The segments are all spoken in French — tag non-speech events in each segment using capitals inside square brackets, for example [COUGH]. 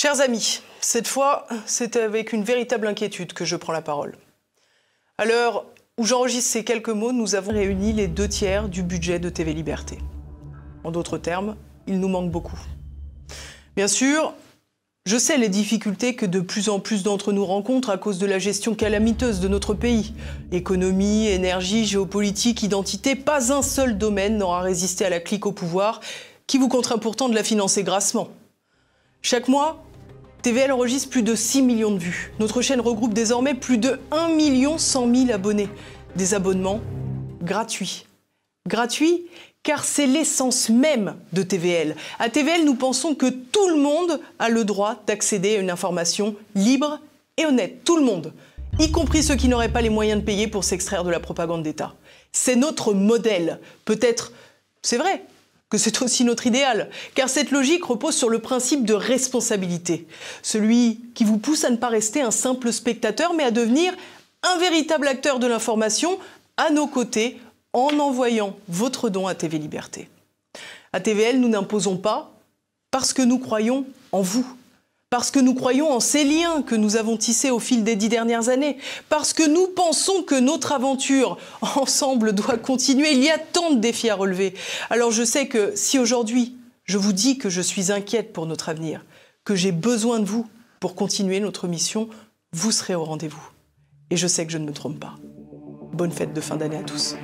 Chers amis, cette fois, c'est avec une véritable inquiétude que je prends la parole. À l'heure où j'enregistre ces quelques mots, nous avons réuni les deux tiers du budget de TV Liberté. En d'autres termes, il nous manque beaucoup. Bien sûr, je sais les difficultés que de plus en plus d'entre nous rencontrent à cause de la gestion calamiteuse de notre pays. Économie, énergie, géopolitique, identité, pas un seul domaine n'aura résisté à la clique au pouvoir qui vous contraint pourtant de la financer grassement. Chaque mois, TVL enregistre plus de 6 millions de vues. Notre chaîne regroupe désormais plus de 1 million 100 000 abonnés. Des abonnements gratuits. Gratuits car c'est l'essence même de TVL. À TVL, nous pensons que tout le monde a le droit d'accéder à une information libre et honnête. Tout le monde, y compris ceux qui n'auraient pas les moyens de payer pour s'extraire de la propagande d'État. C'est notre modèle. Peut-être, c'est vrai, que c'est [LAUGHS] aussi notre idéal, car cette logique repose sur le principe de responsabilité, celui qui vous pousse à ne pas rester un simple spectateur, mais à devenir un véritable acteur de l'information à nos côtés en envoyant votre don à TV Liberté. À TVL, nous n'imposons pas parce que nous croyons en vous, parce que nous croyons en ces liens que nous avons tissés au fil des dix dernières années, parce que nous pensons que notre aventure [LAUGHS] ensemble doit continuer. Il y a tant de défis à relever. Alors je sais que si aujourd'hui je vous dis que je suis inquiète pour notre avenir, que j'ai besoin de vous pour continuer notre mission, vous serez au rendez-vous. Et je sais que je ne me trompe pas. Bonne fête de fin d'année à tous.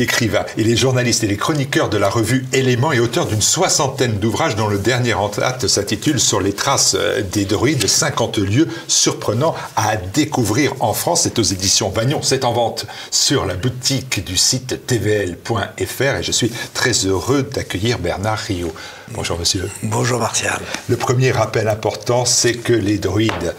Est écrivain, il est journaliste, il est chroniqueur de la revue Éléments et auteur d'une soixantaine d'ouvrages dont le dernier en date s'intitule Sur les traces euh, des druides, 50 lieux surprenants à découvrir en France. C'est aux éditions Vagnon, c'est en vente sur la boutique du site tvl.fr et je suis très heureux d'accueillir Bernard Rio. Bonjour monsieur. Bonjour Martial. Le premier rappel important, c'est que les druides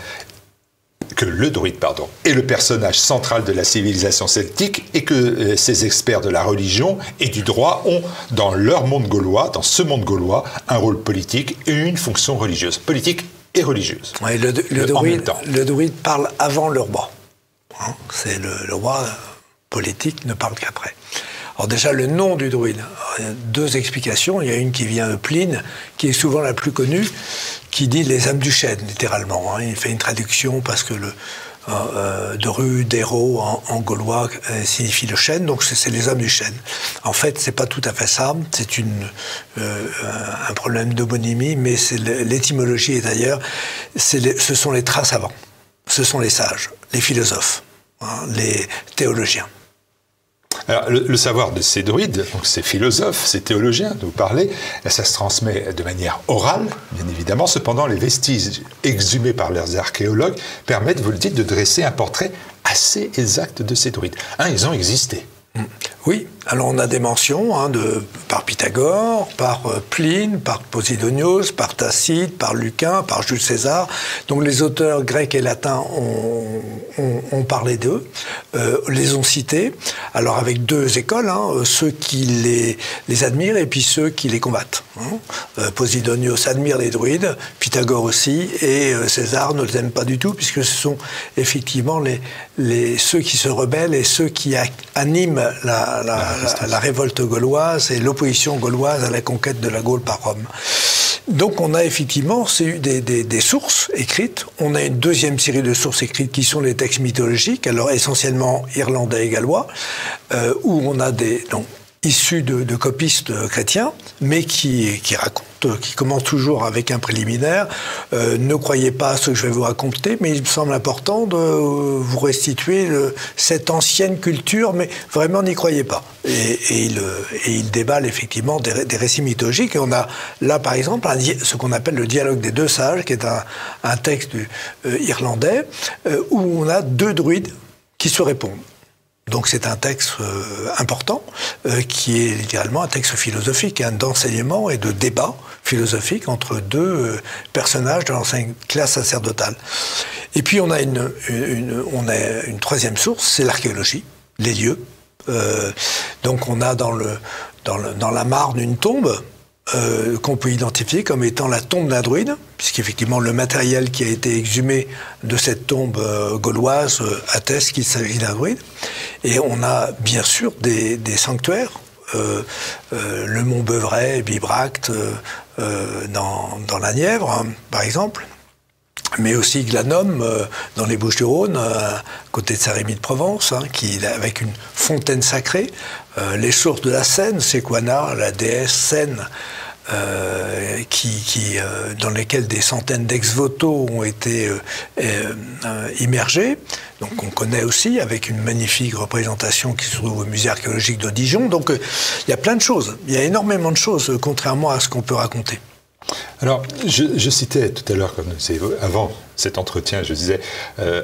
que le druide pardon, est le personnage central de la civilisation celtique et que euh, ces experts de la religion et du droit ont dans leur monde gaulois, dans ce monde gaulois, un rôle politique et une fonction religieuse, politique et religieuse. Ouais, le, le, druide, le, druide, parle avant le roi. Hein, c'est le, le, roi politique ne parle qu'après. Alors déjà, le nom du druide, il y a deux explications. Il y a une qui vient de Pline, qui est souvent la plus connue, qui dit les âmes du chêne, littéralement. Hein. Il fait une traduction parce que le euh, de rue d'héros en, en, gaulois euh, signifie le chêne, donc c'est les âmes du chêne. En fait, c'est pas tout à fait ça. C'est une euh, un problème d'homonymie, mais l'étymologie est d'ailleurs, ce sont les traces avant. Ce sont les sages, les philosophes, hein, les théologiens. Le, savoir de ces druides, donc ces philosophes, ces théologiens dont vous parlez, ça se transmet de manière orale, bien évidemment. Cependant, les vestiges exhumés par leurs archéologues permettent, vous le dites, de dresser un portrait assez exact de ces druides. Ils ont existé. Oui, alors on a des mentions hein, de, par Pythagore, par euh, Pline, par Posidonios, par Tacite, par Lucain, par Jules César. Donc les auteurs grecs et latins ont, parlé d'eux, euh, les ont cités. Alors avec deux écoles, hein, ceux qui les, admirent et puis ceux qui les combattent. Hein. Euh, Posidonios admire les druides, Pythagore aussi, et euh, César ne les aime pas du tout puisque ce sont effectivement les, ceux qui se rebellent et ceux qui animent la, la, révolte gauloise et l'opposition gauloise à la conquête de la Gaule par Rome. Donc on a effectivement des, sources écrites. On a une deuxième série de sources écrites qui sont les textes mythologiques, alors essentiellement irlandais et gallois, euh, où on a des issus de, copistes chrétiens, mais qui racontent, qui commencent toujours avec un préliminaire. Euh, ne croyez pas à ce que je vais vous raconter, mais il me semble important de vous restituer cette ancienne culture, mais vraiment n'y croyez pas. Et, il, et déballe effectivement des, récits mythologiques. Et on a là, par exemple, ce qu'on appelle le dialogue des deux sages, qui est un, texte euh, irlandais, euh, où on a deux druides qui se répondent. Donc c'est un texte euh, important euh, qui est littéralement un texte philosophique, hein, d'enseignement et de débat philosophique entre deux euh, personnages de l'ancienne classe sacerdotale. Et puis on a une, on a une troisième source, c'est l'archéologie. les lieux. donc on a dans, le, dans, le, dans la Marne une tombe euh, qu'on peut identifier comme étant la tombe d'un druide, puisqu'effectivement le matériel qui a été exhumé de cette tombe euh, gauloise euh, atteste qu'il s'agit d'un druide. Et on a bien sûr des, sanctuaires, le mont Beuvray, Bibracte, dans, dans, la Nièvre, hein, par exemple mais aussi Glanum dans les Bouches-du-Rhône, à côté de Saint-Rémy de Provence, hein, qui avec une fontaine sacrée. les sources de la Seine, Sequana, la déesse Seine, euh, qui, euh, dans lesquels des centaines d'ex-voto ont été euh, immergés. Donc on connaît aussi avec une magnifique représentation qui se trouve au musée archéologique de Dijon. Donc il y a plein de choses. Il y a énormément de choses, contrairement à ce qu'on peut raconter. Alors, je, citais tout à l'heure, avant cet entretien, je disais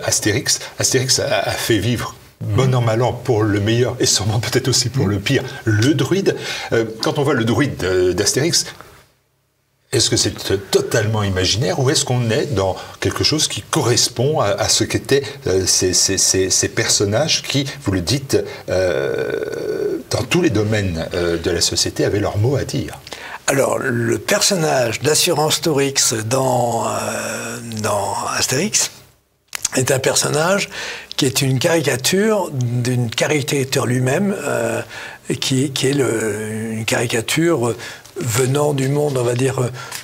Astérix. Astérix a fait vivre bon an, mal an, pour le meilleur et sûrement peut-être aussi pour le pire, le druide. Euh, quand on voit le druide d'Astérix, est-ce que c'est totalement imaginaire ou est-ce qu'on est dans quelque chose qui correspond à, ce qu'étaient euh, ces, personnages qui, vous le dites, euh, dans tous les domaines de la société avaient leur mot à dire? Alors, le personnage d'Assurance Torix dans, dans Astérix est un personnage qui est une caricature d'une caricature lui-même, euh, qui, est une caricature venant du monde, on va dire,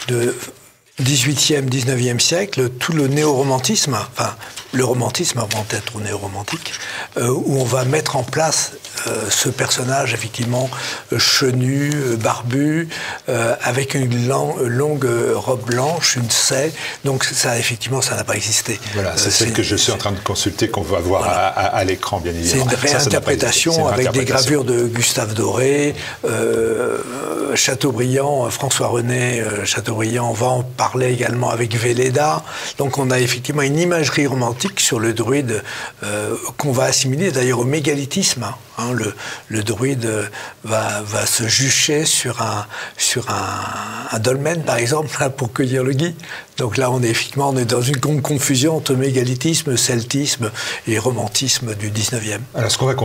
de 18e, 19e siècle, tout le néo-romantisme, enfin le romantisme avant d'être néo-romantique, euh, où on va mettre en place euh, ce personnage effectivement chenu, barbu, euh, avec une longue robe blanche, une scie. Donc ça, effectivement, ça n'a pas existé. Voilà, c'est celle que je suis en train de consulter, qu'on va voir à, l'écran, bien évidemment. C'est une réinterprétation avec des gravures de Gustave Doré, Chateaubriand, François-René Chateaubriand va en parler également avec Véleda. Donc on a effectivement une imagerie romantique sur le druide qu'on va assimiler d'ailleurs au mégalithisme. Hein, le, druide va, va, se jucher sur un, sur un, dolmen, par exemple, pour cueillir le gui. Donc là, on est effectivement on est dans une confusion entre mégalithisme, celtisme et romantisme du 19e. Alors, ce qu'on va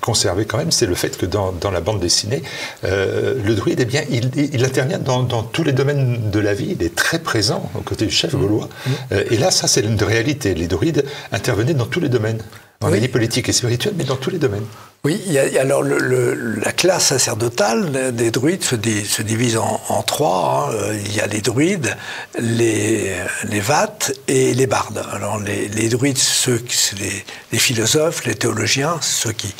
conserver quand même, c'est le fait que dans, dans la bande dessinée, euh, le druide, eh bien, il, il intervient dans, dans, tous les domaines de la vie. Il est très présent aux côtés du chef gaulois. Mmh. Euh, et là, ça, c'est une réalité. Les druides intervenaient dans tous les domaines. Dans la vie politique et spirituelle, mais dans tous les domaines. Oui, y a, alors la classe sacerdotale des druides se, divise en, trois. Hein. Il y a les druides, les, les vates et les bardes. Alors les, druides, ceux, les, les philosophes, les théologiens, ceux qui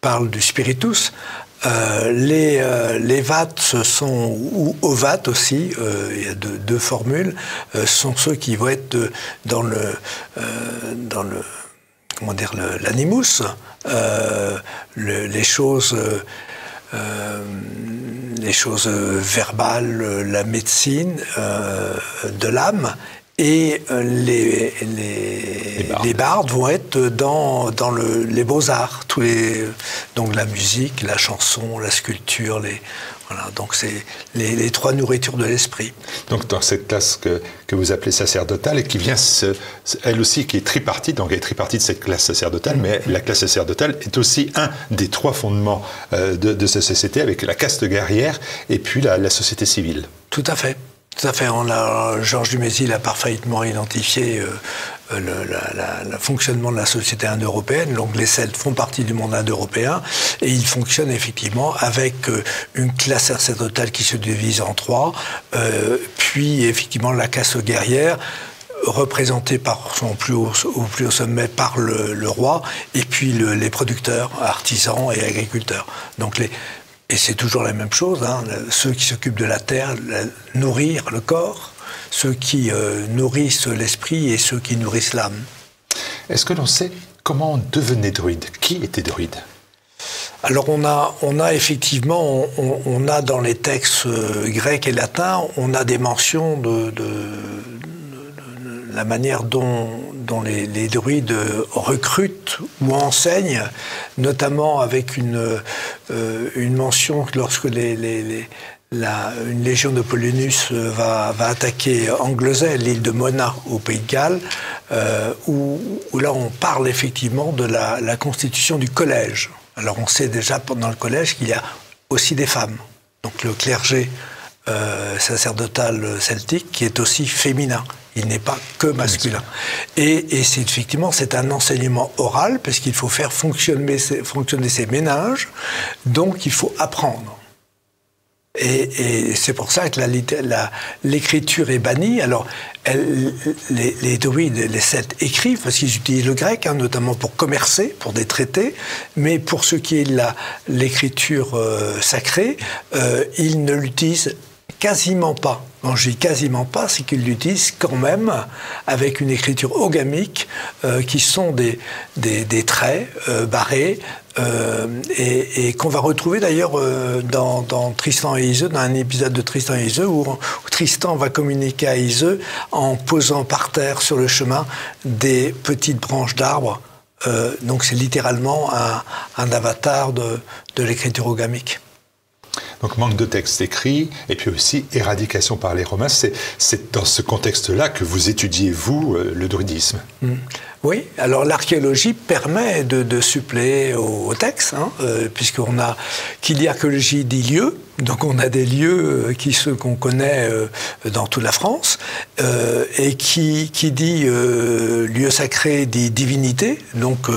parlent du spiritus. Euh, les, euh, les vates ce sont, ou ovates aussi, euh, il y a deux, deux formules, sont ceux qui vont être dans le, dans le comment dire, l'animus, euh, les choses, euh, les choses verbales, la médecine de l'âme. Et les, les, bardes. vont être dans, dans le, les beaux-arts, tous les, donc la musique, la chanson, la sculpture, les, voilà, donc c'est les, trois nourritures de l'esprit. Donc dans cette classe que, que, vous appelez sacerdotale et qui vient, elle aussi, qui est tripartite, donc elle est tripartite cette classe sacerdotale, mais la classe sacerdotale est aussi un des trois fondements euh, de, de, cette société avec la caste guerrière et puis la, la société civile. Tout à fait. Tout à fait. On a, Georges Dumézil a parfaitement identifié euh, le fonctionnement de la société indo-européenne. Donc les Celtes font partie du monde indo-européen et ils fonctionnent effectivement avec euh, une classe sacerdotale qui se divise en trois, euh, puis effectivement la casse guerrière représentée par son plus haut, au plus haut sommet par le, roi, et puis les producteurs, artisans et agriculteurs. Donc et c'est toujours la même chose, hein, ceux qui s'occupent de la terre, nourrir le corps, ceux qui euh, nourrissent l'esprit et ceux qui nourrissent l'âme. Est-ce que l'on sait comment on devenait druide? Qui était druide? Alors on a, on a effectivement, on, a dans les textes euh, grecs et latins, on a des mentions de, la manière dont, dont les, druides recrutent ou enseignent, notamment avec une, euh, une mention lorsque les, les, une légion de Polonius va, va attaquer Anglesey, l'île de Mona au Pays de Galles, euh, où, là on parle effectivement de la, constitution du collège. Alors on sait déjà pendant le collège qu'il y a aussi des femmes. Donc le clergé euh, sacerdotal celtique qui est aussi féminin. Il n'est pas que masculin. Et, et c'est effectivement c'est un enseignement oral parce qu'il faut faire fonctionner, fonctionner ces ménages. Donc il faut apprendre. Et, c'est pour ça que l'écriture est bannie. Alors, les, druides, les Celtes écrivent parce qu'ils utilisent le grec, hein, notamment pour commercer, pour des traités. Mais pour ce qui est de l'écriture euh, sacrée, euh, ils ne l'utilisent quasiment pas. Quand je dis quasiment pas, c'est qu'ils l'utilisent quand même avec une écriture ogamique euh, qui sont des, des, traits barrés euh, et, qu'on va retrouver d'ailleurs euh, dans, Tristan et Iseux, dans un épisode de Tristan et Iseux, où, Tristan va communiquer à Iseux en posant par terre sur le chemin des petites branches d'arbres. Euh, donc c'est littéralement un, avatar de, de l'écriture ogamique. Donc manque de texte écrit, et puis aussi éradication par les Romains. C'est dans ce contexte-là que vous étudiez, vous, le druidisme. Mmh. Oui, alors l'archéologie permet de, suppléer au, texte, hein, euh, puisqu'on a qu'il y archéologie dit lieux, donc on a des lieux euh, qui qu'on connaît euh, dans toute la France, et qui, qui dit lieu sacré dit divinité, donc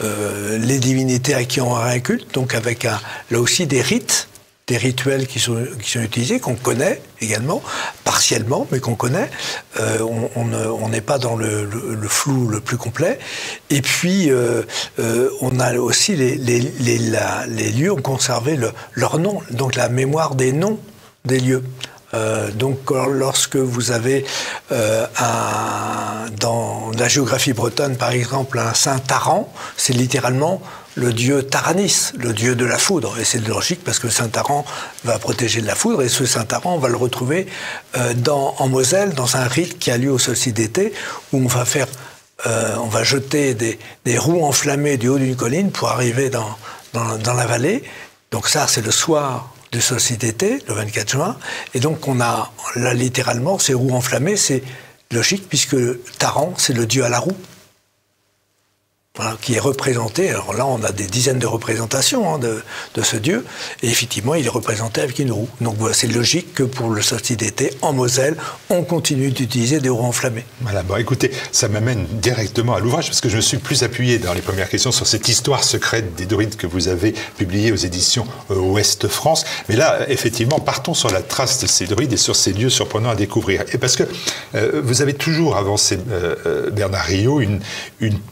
les divinités à qui on a un culte, donc avec là aussi des rites rituels qui sont, utilisés, qu'on connaît également, partiellement, mais qu'on connaît. Euh, on n'est pas dans le, flou le plus complet. Et puis, euh, euh, on a aussi les, lieux ont conservé leur nom, donc la mémoire des noms des lieux. donc lorsque vous avez dans la géographie bretonne, par exemple, un Saint-Taran, c'est littéralement le dieu Taranis, le dieu de la foudre. Et c'est logique parce que Saint-Taran va protéger de la foudre et ce Saint-Taran, on va le retrouver euh, dans, en Moselle dans un rite qui a lieu au solstice d'été où on va faire, euh, on va jeter des, roues enflammées du haut d'une colline pour arriver dans, dans, la vallée. Donc ça, c'est le soir du solstice d'été, le 24 juin. Et donc on a là littéralement ces roues enflammées, c'est logique puisque Taran, c'est le dieu à la roue qui est représenté. Alors là, on a des dizaines de représentations hein, de, ce dieu, et effectivement, il est représenté avec une roue. Donc voilà, c'est logique que pour le solstice d'été, en Moselle, on continue d'utiliser des roues enflammées. Voilà, bon écoutez, ça m'amène directement à l'ouvrage, parce que je me suis plus appuyé dans les premières questions sur cette histoire secrète des druides que vous avez publiée aux éditions euh, Ouest France. Mais là, effectivement, partons sur la trace de ces druides et sur ces lieux surprenants à découvrir. Et parce que euh, vous avez toujours avancé, euh, Bernard Rio, une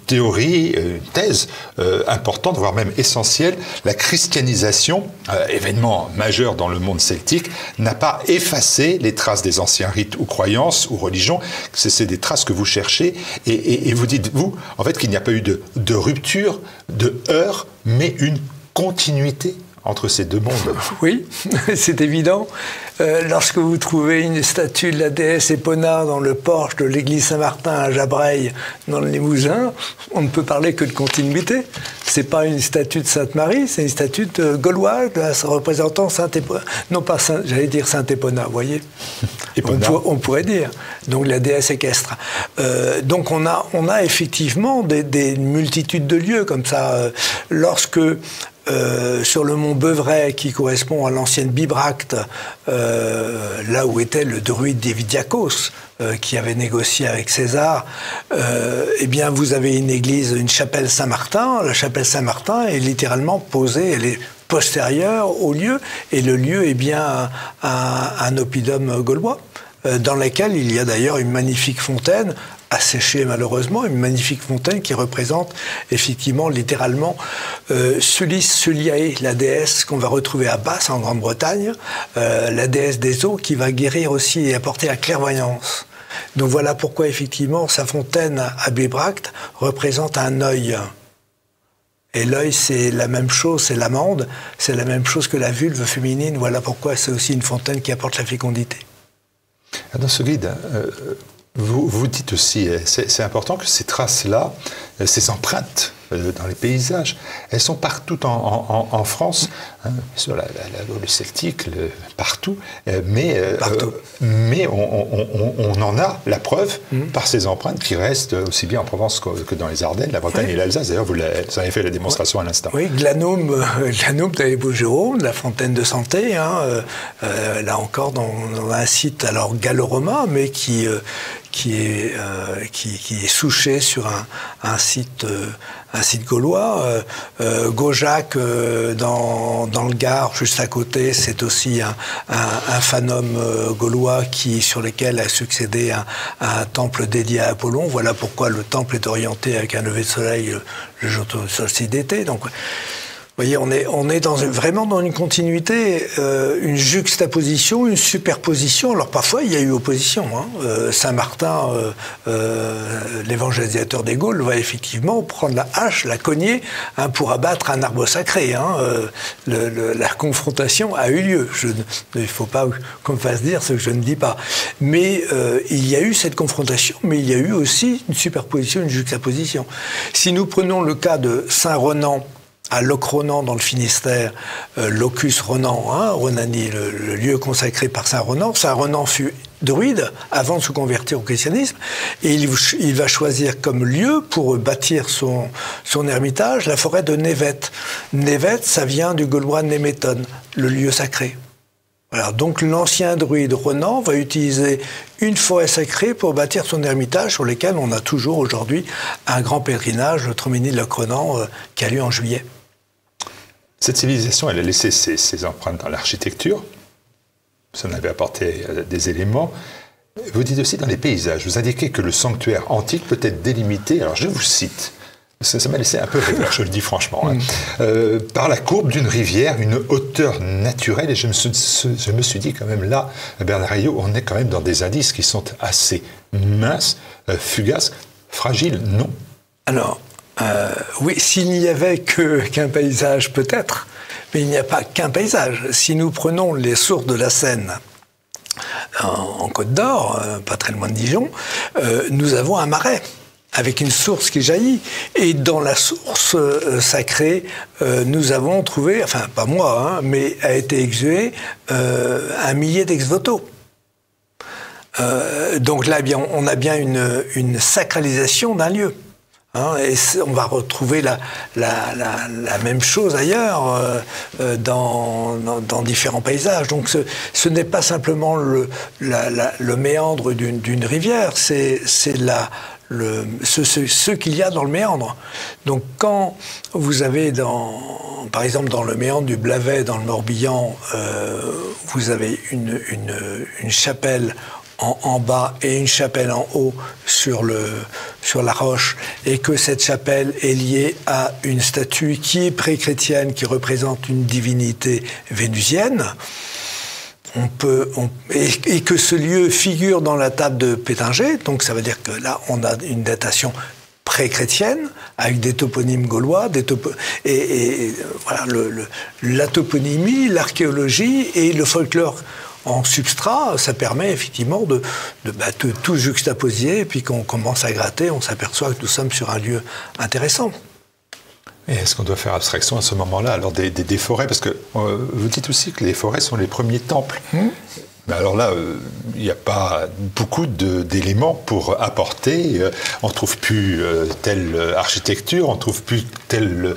théorie euh, une thèse euh, importante, voire même essentielle, la christianisation, euh, événement majeur dans le monde celtique, n'a pas effacé les traces des anciens rites ou croyances ou religions. C'est des traces que vous cherchez. Et, vous dites, vous, en fait, qu'il n'y a pas eu de, de rupture, de heurts, mais une continuité entre ces deux mondes. [LAUGHS] Oui, [LAUGHS] c'est évident. Euh, lorsque vous trouvez une statue de la déesse Épona dans le porche de l'église Saint-Martin à Jabreil, dans le Limousin, on ne peut parler que de continuité. C'est pas une statue de Sainte Marie, c'est une statue de gauloise représentant Saint Épona. Non pas j'allais dire Saint Épona, vous voyez. [LAUGHS] On, pourrait dire. Donc la déesse équestre. Euh, donc on a, on a effectivement des, des multitudes de lieux comme ça. Euh, lorsque euh, sur le mont Beuvray, qui correspond à l'ancienne Bibracte, euh, là où était le druide Dividiakos, euh, qui avait négocié avec César, eh bien, vous avez une église, une chapelle Saint-Martin. La chapelle Saint-Martin est littéralement posée, elle est postérieure au lieu, et le lieu est bien un, un oppidum gaulois dans lequel il y a d'ailleurs une magnifique fontaine asséchée malheureusement, une magnifique fontaine qui représente effectivement littéralement euh, Sulis Suliae, la déesse qu'on va retrouver à Basse en Grande-Bretagne, euh, la déesse des eaux qui va guérir aussi et apporter la clairvoyance. Donc voilà pourquoi effectivement sa fontaine à Bibract représente un œil. Et l'œil, c'est la même chose, c'est l'amande, c'est la même chose que la vulve féminine. Voilà pourquoi c'est aussi une fontaine qui apporte la fécondité. Dans ce guide, vous, vous dites aussi, euh, c'est important que ces traces-là, euh, ces empreintes euh, dans les paysages. Elles sont partout en, France, hein, sur la, le celtique, partout. Euh, mais, euh, mais on, en a la preuve mmh. par ces empreintes qui restent aussi bien en Provence que, dans les Ardennes, la Bretagne et l'Alsace. D'ailleurs, vous, avez fait la démonstration à l'instant. Oui, Glanum, Glanum dans les la fontaine de santé, hein, là encore dans, un site alors gallo-romain, mais qui qui est, euh, qui, est souché sur un, un site, euh, un site gaulois. Euh, euh Gaujac, dans, dans, le Gard, juste à côté, c'est aussi un, un, fanum gaulois qui, sur lequel a succédé un, temple dédié à Apollon. Voilà pourquoi le temple est orienté avec un lever de soleil le jour de solstice d'été. Donc, voyez, on est, on est dans, vraiment dans une continuité, euh, une juxtaposition, une superposition. Alors parfois, il y a eu opposition. Hein. Euh, Saint-Martin, euh, euh, l'évangélisateur des Gaules, va effectivement prendre la hache, la cogner, hein, pour abattre un arbre sacré. Hein. Euh, le, le, la confrontation a eu lieu. Je, il ne faut pas qu'on me fasse dire ce que je ne dis pas. Mais euh, il y a eu cette confrontation, mais il y a eu aussi une superposition, une juxtaposition. Si nous prenons le cas de Saint-Renan, à Locronan dans le Finistère, euh, Locus Renan, hein, Renanie, le, lieu consacré par Saint Renan. Saint Renan fut druide avant de se convertir au christianisme, et il, va choisir comme lieu pour bâtir son, ermitage la forêt de Névet. Névet, ça vient du gaulois Néméton, le lieu sacré. Donc l'ancien druide Renan va utiliser une forêt sacrée pour bâtir son ermitage sur lequel on a toujours aujourd'hui un grand pèlerinage, le Renan, euh, qui a lieu en juillet. Cette civilisation, elle a laissé ses, empreintes dans l'architecture. Ça en avait apporté euh, des éléments. Vous dites aussi dans les paysages, vous indiquez que le sanctuaire antique peut être délimité, alors je vous cite, ça m'a laissé un peu rêveur, je le dis franchement, hein. mm. euh, par la courbe d'une rivière, une hauteur naturelle, et je me, suis, je me suis dit quand même là, Bernard Rio, on est quand même dans des indices qui sont assez minces, euh, fugaces, fragiles, non? Alors, euh, oui, s'il n'y avait [LAUGHS] qu'un paysage, peut-être, mais il n'y a pas qu'un paysage. Si nous prenons les sources de la Seine, en, Côte d'Or, euh, pas très loin de Dijon, euh, nous avons un marais avec une source qui jaillit. Et dans la source sacrée, nous avons trouvé, enfin pas moi, hein, mais a été exhué un millier d'ex-voto. donc là, bien, on a bien une sacralisation d'un lieu. Hein, et on va retrouver la, même chose ailleurs euh, euh, dans, différents paysages. Donc ce, n'est pas simplement le, méandre d'une rivière, c'est ce, qu'il y a dans le méandre. Donc quand vous avez, par exemple, dans le méandre du Blavet, dans le Morbihan, euh, vous avez une chapelle en, bas et une chapelle en haut sur, le, sur la roche, et que cette chapelle est liée à une statue qui est pré-chrétienne, qui représente une divinité vénusienne, on peut, et, que ce lieu figure dans la table de Pétinger, donc ça veut dire que là, on a une datation pré-chrétienne, avec des toponymes gaulois, des et, et, voilà, le, la toponymie, l'archéologie et le folklore en substrat, ça permet effectivement de, de, bah, tout juxtaposer, et puis qu'on commence à gratter, on s'aperçoit que nous sommes sur un lieu intéressant. Et est-ce qu'on doit faire abstraction à ce moment-là alors des, forêts? Parce que euh, vous dites aussi que les forêts sont les premiers temples. Hum alors là, euh, il n'y a pas beaucoup d'éléments pour apporter. Euh, on ne trouve plus euh, telle architecture, on ne trouve plus telle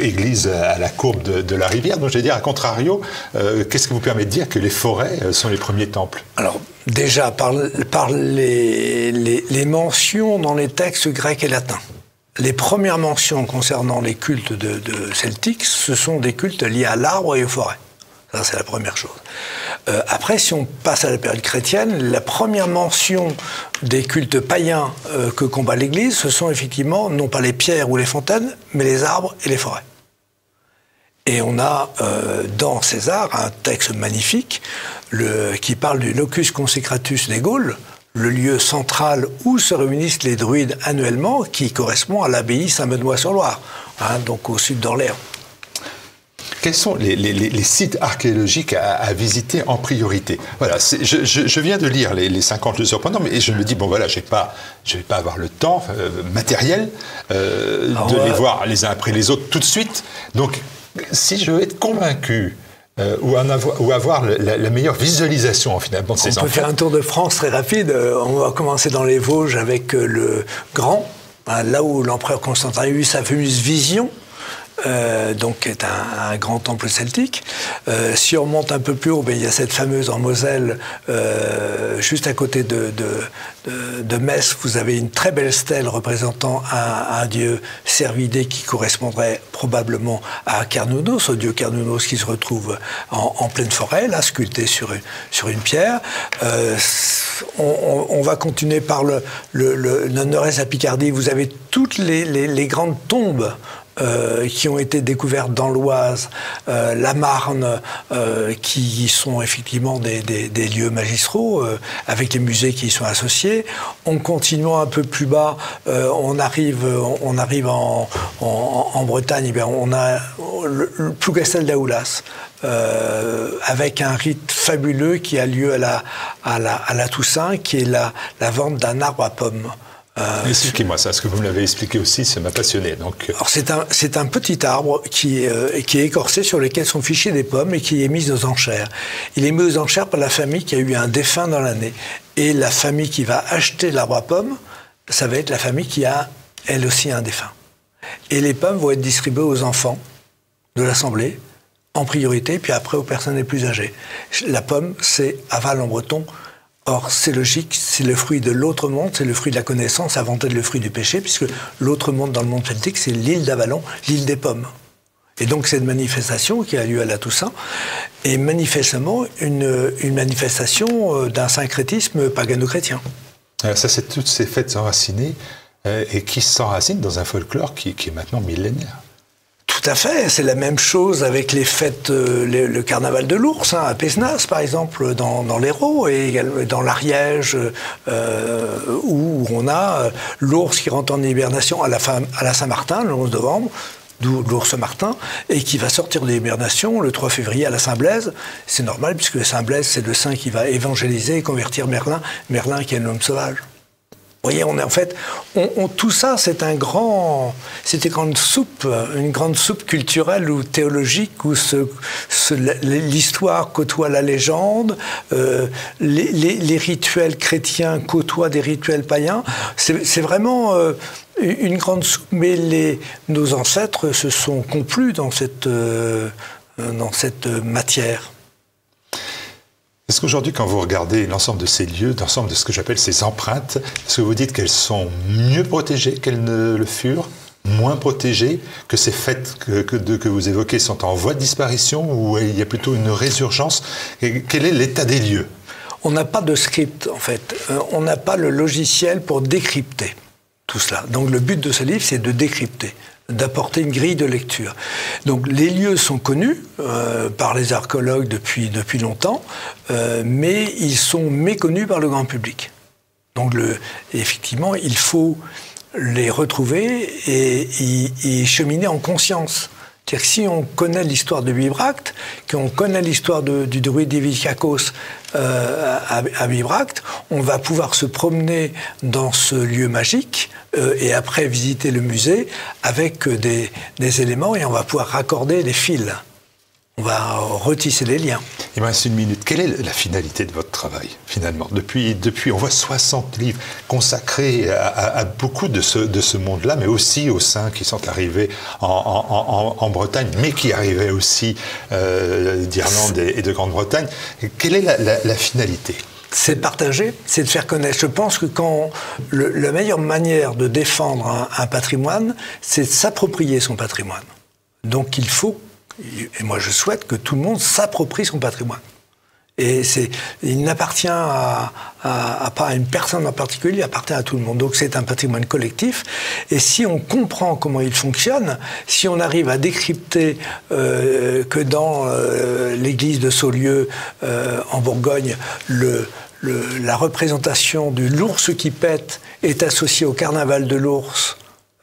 église à la courbe de, la rivière. Donc je vais dire, à contrario, qu'est-ce qui vous permet de dire que les forêts sont les premiers temples? Alors déjà, par, les, mentions dans les textes grecs et latins. Les premières mentions concernant les cultes de, de celtiques, ce sont des cultes liés à l'arbre et aux forêts. Ça, c'est la première chose. Euh, après, si on passe à la période chrétienne, la première mention des cultes païens euh, que combat l'Église, ce sont effectivement non pas les pierres ou les fontaines, mais les arbres et les forêts. Et on a euh, dans César un texte magnifique qui parle du locus consecratus des Gaules, le lieu central où se réunissent les druides annuellement, qui correspond à l'abbaye Saint-Benoît-sur-Loire, hein, donc au sud d'Orléans. Quels sont les, sites archéologiques à, visiter en priorité Voilà, je, viens de lire les, 50 lieux surprenants, mais je me dis, bon voilà, je ne vais pas avoir le temps euh, matériel euh, de les voir les uns après les autres tout de suite. Donc, si je veux être convaincu euh, ou, avoir, ou, avoir, la, meilleure visualisation finalement de ces On peut faire un tour de France très rapide. On va commencer dans les Vosges avec le Grand, hein, là où l'empereur Constantin a eu sa fameuse vision euh, donc est un, grand temple celtique. Euh, si on monte un peu plus haut, ben, il y a cette fameuse en Moselle, euh, juste à côté de, de, Metz, vous avez une très belle stèle représentant un, dieu servidé qui correspondrait probablement à Cernunnos, au dieu Cernunnos qui se retrouve en, pleine forêt, là, sculpté sur une, sur une pierre. On, va continuer par le, le, nord-est à Picardie. Vous avez toutes les, les grandes tombes euh, qui ont été découvertes dans l'Oise, euh, la Marne, euh, qui sont effectivement des, lieux magistraux, avec les musées qui y sont associés. En continuant un peu plus bas, on arrive, on arrive en, Bretagne, eh on a le, le Plougastel d'Aoulas. avec un rite fabuleux qui a lieu à la, Toussaint, qui est la, la vente d'un arbre à pommes. Euh, Expliquez-moi ça, ce que vous me l'avez expliqué aussi, ça m'a passionné. Donc... Euh. Alors c'est un, c'est un petit arbre qui, euh, qui est écorcé sur lequel sont fichés des pommes et qui est mis aux enchères. Il est mis aux enchères par la famille qui a eu un défunt dans l'année. Et la famille qui va acheter l'arbre à pommes, ça va être la famille qui a elle aussi un défunt. Et les pommes vont être distribuées aux enfants de l'Assemblée en priorité, puis après aux personnes les plus âgées. La pomme, c'est aval en breton, Or, c'est logique, c'est le fruit de l'autre monde, c'est le fruit de la connaissance avant d'être le fruit du péché, puisque l'autre monde dans le monde celtique, c'est l'île d'Avalon, l'île des pommes. Et donc cette manifestation qui a lieu à la Toussaint est manifestement une, manifestation euh, d'un syncrétisme pagano-chrétien. ça, c'est toutes ces fêtes enracinées euh, et qui s'enracinent dans un folklore qui est maintenant millénaire. Tout à fait, c'est la même chose avec les fêtes, euh, le, carnaval de l'ours, hein, à Pézenas par exemple, dans, l'Hérault, et dans l'Ariège, euh, où on a euh, l'ours qui rentre en hibernation à la, fin, à la Saint-Martin, le 11 novembre, d'où l'ours Martin, et qui va sortir de l'hibernation le 3 février à la Saint-Blaise. C'est normal, puisque Saint-Blaise, c'est le saint qui va évangéliser et convertir Merlin, Merlin qui est un homme sauvage. Vous voyez, on est en fait, on, tout ça, c'est un grand, c'était une grande soupe, une grande soupe culturelle ou théologique où ce, l'histoire côtoie la légende, euh, les, rituels chrétiens côtoient des rituels païens. C'est vraiment euh, une grande soupe, mais les, nos ancêtres se sont complus dans cette, euh, dans cette matière. Est-ce qu'aujourd'hui, quand vous regardez l'ensemble de ces lieux, l'ensemble de ce que j'appelle ces empreintes, est-ce que vous dites qu'elles sont mieux protégées qu'elles ne le furent moins protégées, que ces fêtes que, que, vous évoquez sont en voie de disparition ou il y a plutôt une résurgence? Quel est l'état des lieux? On n'a pas de script en fait. Euh, on n'a pas le logiciel pour décrypter tout cela. Donc le but de ce livre, c'est de décrypter d'apporter une grille de lecture. Donc les lieux sont connus euh, par les archéologues depuis, depuis longtemps, euh, mais ils sont méconnus par le grand public. Donc effectivement, il faut les retrouver et y cheminer en conscience. C'est-à-dire que si on connaît l'histoire de Bibracte, qu'on connaît l'histoire du druide euh, à, Bibracte, on va pouvoir se promener dans ce lieu magique euh, et après visiter le musée avec des, des éléments et on va pouvoir raccorder les fils on va retisser les liens. Il me reste une minute. Quelle est la finalité de votre travail, finalement? Depuis, depuis, on voit 60 livres consacrés à, beaucoup de ce, de ce monde-là, mais aussi aux saints qui sont arrivés en, Bretagne, mais qui arrivaient aussi euh, d'Irlande et, de Grande-Bretagne. Quelle est la, finalité? C'est de partager, c'est de faire connaître. Je pense que quand la meilleure manière de défendre un patrimoine, c'est de s'approprier son patrimoine. Donc il faut et moi, je souhaite que tout le monde s'approprie son patrimoine. Et il n'appartient à, pas à une personne en particulier, il appartient à tout le monde. Donc c'est un patrimoine collectif. Et si on comprend comment il fonctionne, si on arrive à décrypter euh, que dans euh, l'église de Saulieu, euh, en Bourgogne, le, la représentation de l'ours qui pète est associée au carnaval de l'ours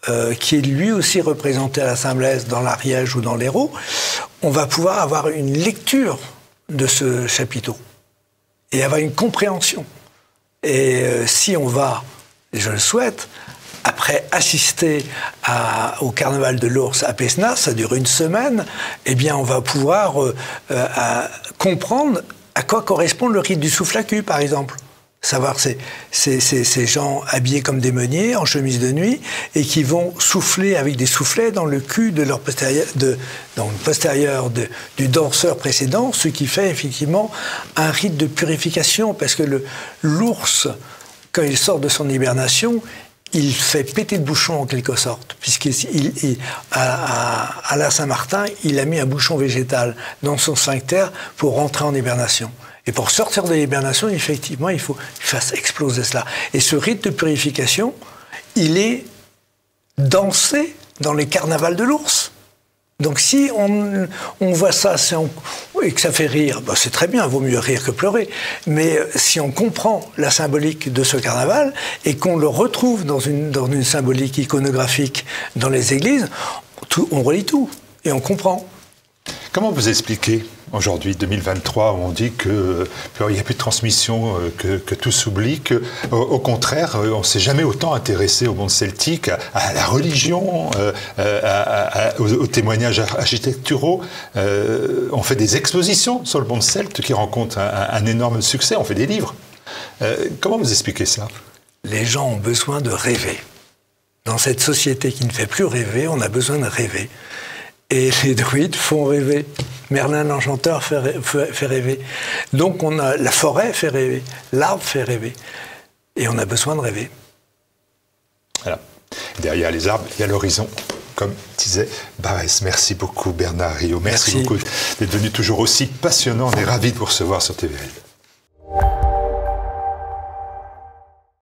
euh, qui est lui aussi représenté à la Saint-Blaise dans l'Ariège ou dans l'Hérault, on va pouvoir avoir une lecture de ce chapiteau et avoir une compréhension. Et euh, si on va, et je le souhaite, après assister au carnaval de l'ours à Pesnas, ça dure une semaine, eh bien on va pouvoir euh, comprendre à quoi correspond le rite du souffle à cul, par exemple savoir ces, ces, gens habillés comme des meuniers, en chemise de nuit, et qui vont souffler avec des soufflets dans le cul de leur postérieur, de, dans le postérieur du danseur précédent, ce qui fait effectivement un rite de purification, parce que l'ours, quand il sort de son hibernation, il fait péter le bouchon en quelque sorte, puisqu'il à, à la Saint-Martin, il a mis un bouchon végétal dans son sphincter pour rentrer en hibernation. Et pour sortir de l'hibernation, effectivement, il faut qu'il fasse exploser cela. Et ce rite de purification, il est dansé dans les carnavals de l'ours. Donc si on, voit ça et que ça fait rire, bah, c'est très bien, vaut mieux rire que pleurer. Mais euh, si on comprend la symbolique de ce carnaval et qu'on le retrouve dans une, dans une symbolique iconographique dans les églises, on relit tout et on comprend. Comment vous expliquez aujourd'hui, 2023, où on dit qu'il n'y a plus de transmission, euh, que, tout s'oublie, au contraire, euh, on ne s'est jamais autant intéressé au monde celtique, à, la religion, euh, aux, témoignages architecturaux. on fait des expositions sur le monde celte qui rencontrent un, énorme succès, on fait des livres. comment vous expliquez ça? Les gens ont besoin de rêver. Dans cette société qui ne fait plus rêver, on a besoin de rêver. Et [LAUGHS] les druides font rêver. Merlin l'enchanteur fait, rêver. Donc on a la forêt fait rêver, l'arbre fait rêver. Et on a besoin de rêver. Voilà. Derrière les arbres, il y a l'horizon, comme disait Barès. Merci beaucoup Bernard Rio. Merci, Merci. beaucoup d'être venu toujours aussi passionnant. On est ravis de vous recevoir sur TVL.